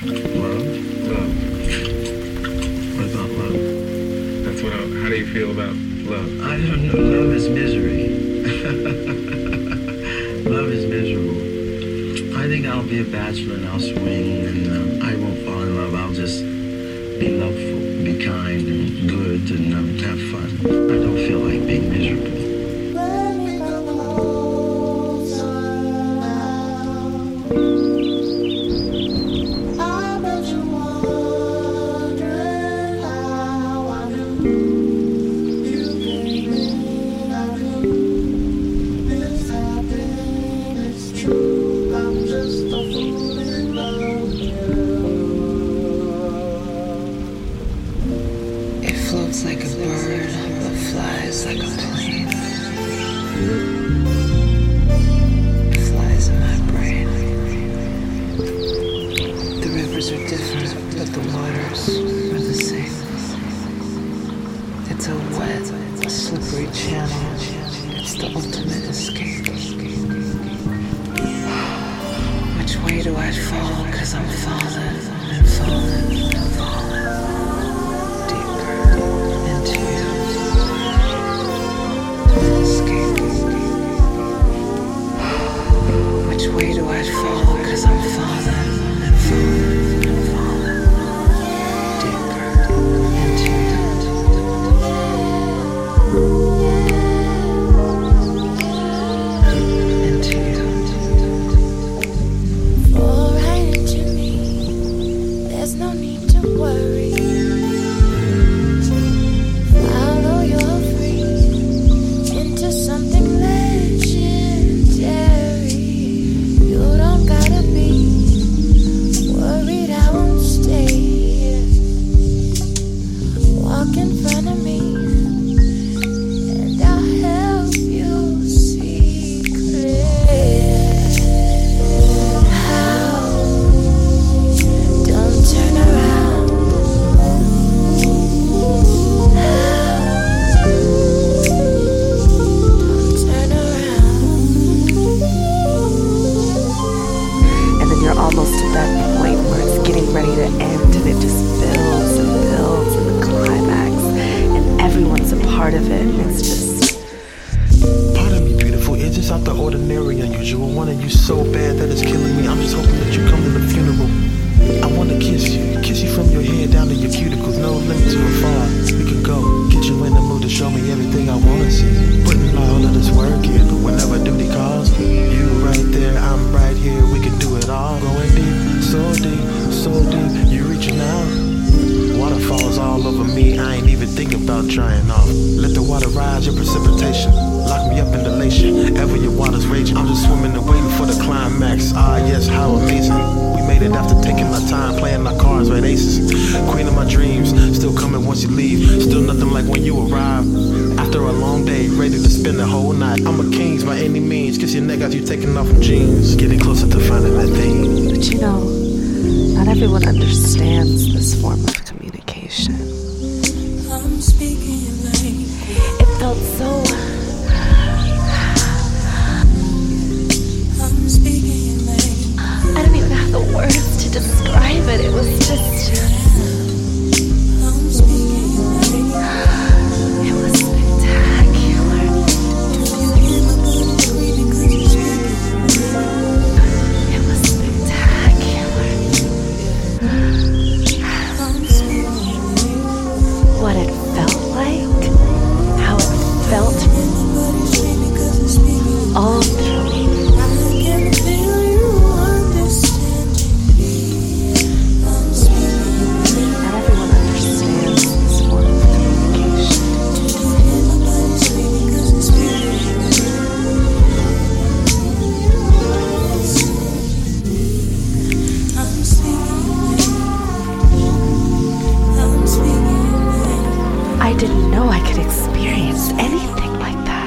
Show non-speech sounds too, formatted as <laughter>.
Love? Love. What about love? That's what I, how do you feel about love? I don't know. Love is misery. <laughs> love is miserable. I think I'll be a bachelor and I'll swing and um, I won't fall in love. I'll just be loveful, be kind and good and um, have fun. I don't feel like being miserable. Slippery channel. It's the ultimate escape. Which way do I fall? Cause I'm falling and falling and. Which way do I fall? Getting ready to end and it just builds and builds and the climax and everyone's a part of it and it's just Pardon me, beautiful. It's just out the ordinary, unusual. Wanting you so bad that it's killing me. I'm just hoping that you come to the funeral. I wanna kiss you, kiss you from your head down to your cuticles. No limit to how far we can go. Get you in the mood to show me everything I wanna see. Putting all of this work in, but whenever duty calls, you right there, I'm right here. We drying off. Let the water rise, your precipitation. Lock me up in elation. Ever your water's raging, I'm just swimming and waiting for the climax. Ah, yes, how amazing. We made it after taking our time, playing our cards, red aces. Queen of my dreams, still coming once you leave. Still nothing like when you arrive. After a long day, ready to spend the whole night. I'm a king's by any means. Kiss your neck as you taking off them jeans. Getting closer to finding that thing. but you know, not everyone understands this form of communication. Felt so. I don't even have the words to describe it. It was just. What it felt felt. All didn't know I could experience anything like that.